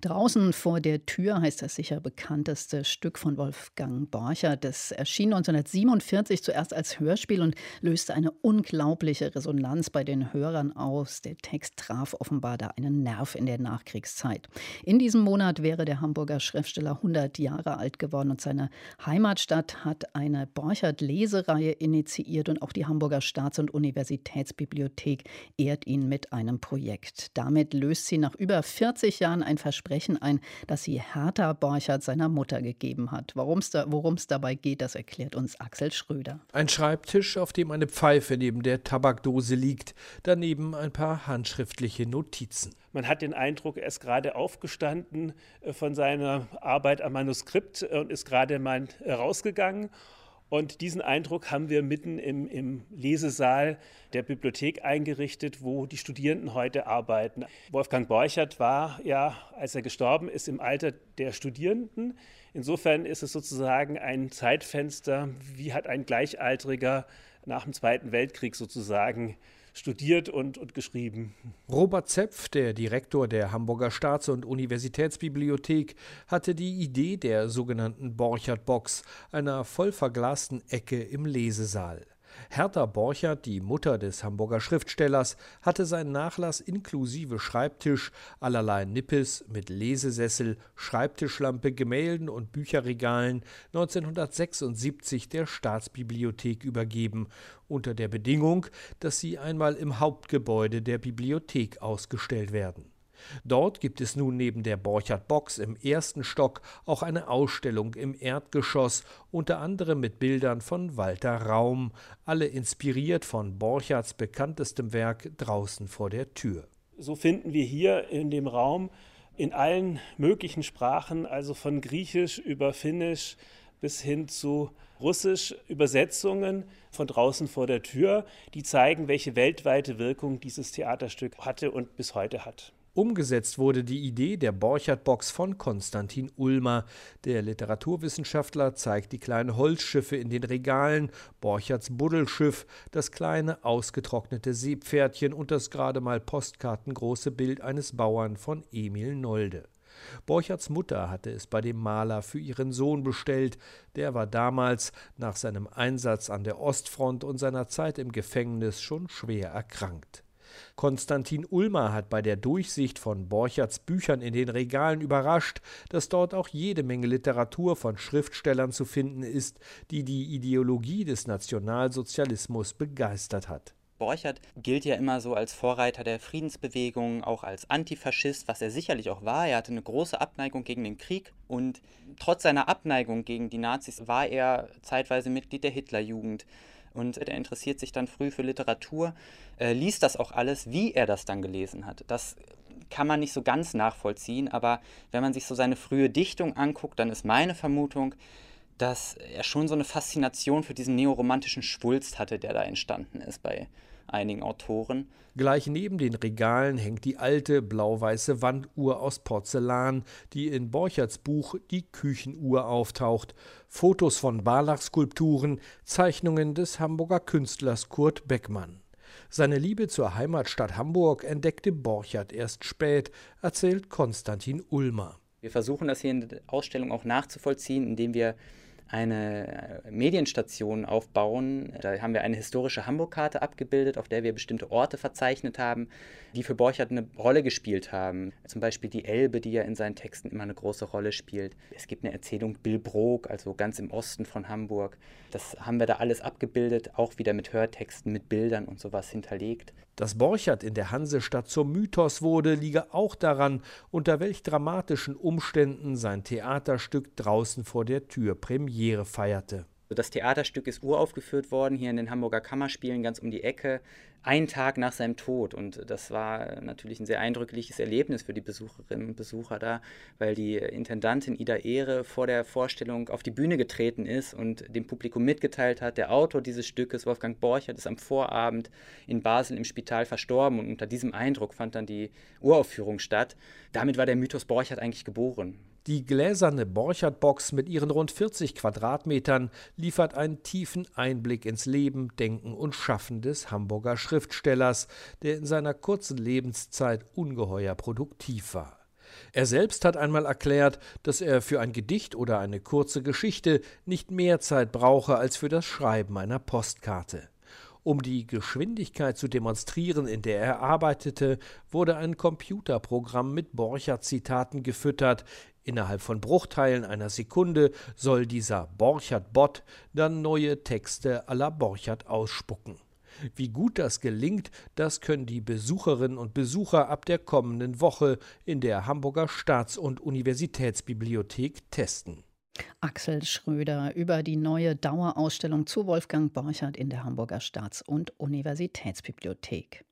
Draußen vor der Tür heißt das sicher bekannteste Stück von Wolfgang Borcher. Das erschien 1947 zuerst als Hörspiel und löste eine unglaubliche Resonanz bei den Hörern aus. Der Text traf offenbar da einen Nerv in der Nachkriegszeit. In diesem Monat wäre der Hamburger Schriftsteller 100 Jahre alt geworden und seine Heimatstadt hat eine Borchert-Lesereihe initiiert und auch die Hamburger Staats- und Universitätsbibliothek ehrt ihn mit einem Projekt. Damit löst sie nach über 40 Jahren ein Versprechen ein, das sie Hertha Borchert seiner Mutter gegeben hat. Worum es da, dabei geht, das erklärt uns Axel Schröder. Ein Schreibtisch, auf dem eine Pfeife neben der Tabakdose liegt, daneben ein paar handschriftliche Notizen. Man hat den Eindruck, er ist gerade aufgestanden äh, von seiner Arbeit am Manuskript und ist gerade mal äh, rausgegangen. Und diesen Eindruck haben wir mitten im, im, Lesesaal der Bibliothek eingerichtet, wo die Studierenden heute arbeiten. Wolfgang Borchert war ja, als er gestorben ist, im Alter der Studierenden. Insofern ist es sozusagen ein Zeitfenster, wie hat ein Gleichaltriger nach dem Zweiten Weltkrieg sozusagen studiert und, und geschrieben. Robert Zepf, der Direktor der Hamburger Staats- und Universitätsbibliothek, hatte die Idee der sogenannten Borchert-Box, einer voll verglasten Ecke im Lesesaal. Hertha Borchert, die Mutter des Hamburger Schriftstellers, hatte seinen Nachlass inklusive Schreibtisch, allerlei Nippes mit Lesesessel, Schreibtischlampe, Gemälden und Bücherregalen 1976 der Staatsbibliothek übergeben, unter der Bedingung, dass sie einmal im Hauptgebäude der Bibliothek ausgestellt werden. Dort gibt es nun neben der Borchert Box im ersten Stock auch eine Ausstellung im Erdgeschoss, unter anderem mit Bildern von Walter Raum, alle inspiriert von Borcherts bekanntestem Werk Draußen vor der Tür. So finden wir hier in dem Raum in allen möglichen Sprachen, also von Griechisch über Finnisch bis hin zu Russisch Übersetzungen von draußen vor der Tür, die zeigen, welche weltweite Wirkung dieses Theaterstück hatte und bis heute hat. Umgesetzt wurde die Idee der Borchert-Box von Konstantin Ulmer. Der Literaturwissenschaftler zeigt die kleinen Holzschiffe in den Regalen, Borcherts Buddelschiff, das kleine ausgetrocknete Seepferdchen und das gerade mal postkartengroße Bild eines Bauern von Emil Nolde. Borcherts Mutter hatte es bei dem Maler für ihren Sohn bestellt. Der war damals nach seinem Einsatz an der Ostfront und seiner Zeit im Gefängnis schon schwer erkrankt. Konstantin Ulmer hat bei der Durchsicht von Borcherts Büchern in den Regalen überrascht, dass dort auch jede Menge Literatur von Schriftstellern zu finden ist, die die Ideologie des Nationalsozialismus begeistert hat. Borchert gilt ja immer so als Vorreiter der Friedensbewegung, auch als Antifaschist, was er sicherlich auch war. Er hatte eine große Abneigung gegen den Krieg und trotz seiner Abneigung gegen die Nazis war er zeitweise Mitglied der Hitlerjugend und er interessiert sich dann früh für Literatur, äh, liest das auch alles, wie er das dann gelesen hat. Das kann man nicht so ganz nachvollziehen, aber wenn man sich so seine frühe Dichtung anguckt, dann ist meine Vermutung, dass er schon so eine Faszination für diesen neoromantischen Schwulst hatte, der da entstanden ist bei einigen Autoren. Gleich neben den Regalen hängt die alte blau-weiße Wanduhr aus Porzellan, die in Borcherts Buch Die Küchenuhr auftaucht. Fotos von Barlach-Skulpturen, Zeichnungen des Hamburger Künstlers Kurt Beckmann. Seine Liebe zur Heimatstadt Hamburg entdeckte Borchert erst spät, erzählt Konstantin Ulmer. Wir versuchen das hier in der Ausstellung auch nachzuvollziehen, indem wir eine äh, Medienstation aufbauen. Da haben wir eine historische Hamburg-Karte abgebildet, auf der wir bestimmte Orte verzeichnet haben, die für Borchert eine Rolle gespielt haben. Zum Beispiel die Elbe, die ja in seinen Texten immer eine große Rolle spielt. Es gibt eine Erzählung Billbrook, also ganz im Osten von Hamburg. Das haben wir da alles abgebildet, auch wieder mit Hörtexten, mit Bildern und sowas hinterlegt. Dass Borchert in der Hansestadt zum Mythos wurde, liege auch daran, unter welch dramatischen Umständen sein Theaterstück draußen vor der Tür Premiere feierte. Das Theaterstück ist uraufgeführt worden, hier in den Hamburger Kammerspielen, ganz um die Ecke, einen Tag nach seinem Tod. Und das war natürlich ein sehr eindrückliches Erlebnis für die Besucherinnen und Besucher da, weil die Intendantin Ida Ehre vor der Vorstellung auf die Bühne getreten ist und dem Publikum mitgeteilt hat, der Autor dieses Stückes, Wolfgang Borchert, ist am Vorabend in Basel im Spital verstorben. Und unter diesem Eindruck fand dann die Uraufführung statt. Damit war der Mythos Borchert eigentlich geboren. Die gläserne Borchardt-Box mit ihren rund 40 Quadratmetern liefert einen tiefen Einblick ins Leben, Denken und Schaffen des Hamburger Schriftstellers, der in seiner kurzen Lebenszeit ungeheuer produktiv war. Er selbst hat einmal erklärt, dass er für ein Gedicht oder eine kurze Geschichte nicht mehr Zeit brauche als für das Schreiben einer Postkarte. Um die Geschwindigkeit zu demonstrieren, in der er arbeitete, wurde ein Computerprogramm mit Borchardt-Zitaten gefüttert. Innerhalb von Bruchteilen einer Sekunde soll dieser Borchardt-Bot dann neue Texte à la Borchardt ausspucken. Wie gut das gelingt, das können die Besucherinnen und Besucher ab der kommenden Woche in der Hamburger Staats- und Universitätsbibliothek testen. Axel Schröder über die neue Dauerausstellung zu Wolfgang Borchardt in der Hamburger Staats- und Universitätsbibliothek.